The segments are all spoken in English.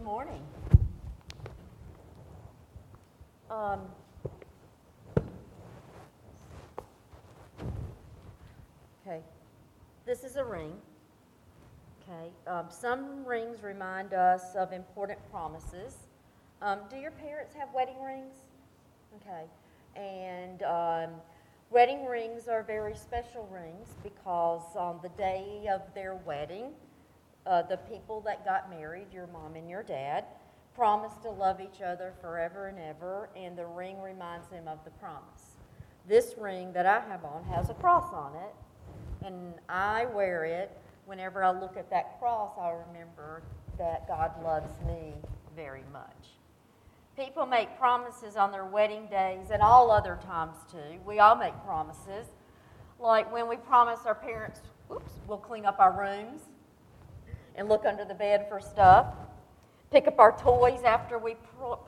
Good morning. Um, okay, this is a ring. Okay, um, some rings remind us of important promises. Um, do your parents have wedding rings? Okay, and um, wedding rings are very special rings because on the day of their wedding, uh, the people that got married, your mom and your dad, promised to love each other forever and ever, and the ring reminds them of the promise. This ring that I have on has a cross on it, and I wear it. Whenever I look at that cross, I remember that God loves me very much. People make promises on their wedding days and all other times too. We all make promises. Like when we promise our parents, oops, we'll clean up our rooms and look under the bed for stuff, pick up our toys after we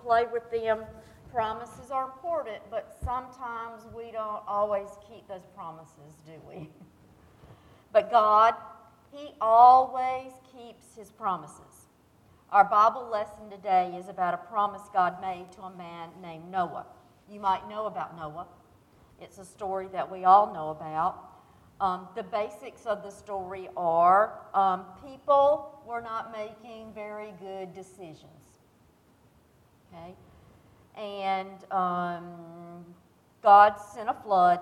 play with them. Promises are important, but sometimes we don't always keep those promises, do we? but God, He always keeps His promises. Our Bible lesson today is about a promise God made to a man named Noah. You might know about Noah. It's a story that we all know about. Um, the basics of the story are um, people were not making very good decisions. Okay? And um, God sent a flood,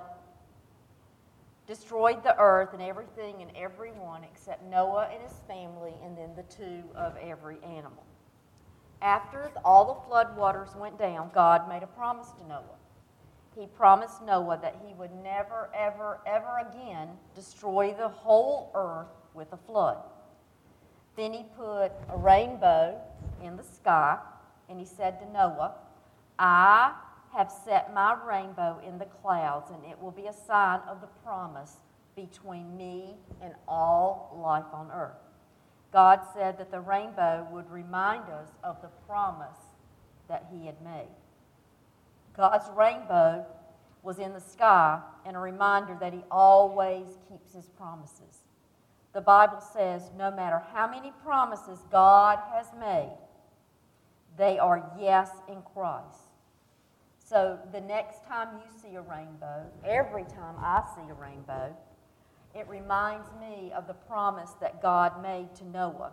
destroyed the earth and everything and everyone except Noah and his family, and then the two of every animal. After all the flood waters went down, God made a promise to Noah he promised Noah that he would never, ever, ever again destroy the whole earth with a flood. Then he put a rainbow in the sky, and he said to Noah, I have set my rainbow in the clouds, and it will be a sign of the promise between me and all life on earth. God said that the rainbow would remind us of the promise that he had made. God's rainbow was in the sky and a reminder that He always keeps His promises. The Bible says no matter how many promises God has made, they are yes in Christ. So the next time you see a rainbow, every time I see a rainbow, it reminds me of the promise that God made to Noah.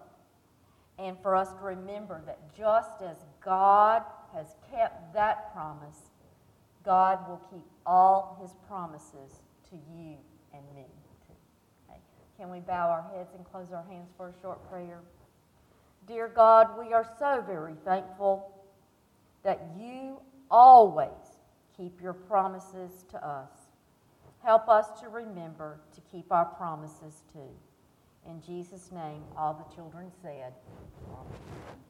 And for us to remember that just as God has kept that promise, God will keep all his promises to you and me. Okay. Can we bow our heads and close our hands for a short prayer? Dear God, we are so very thankful that you always keep your promises to us. Help us to remember to keep our promises too. In Jesus' name, all the children said, Amen.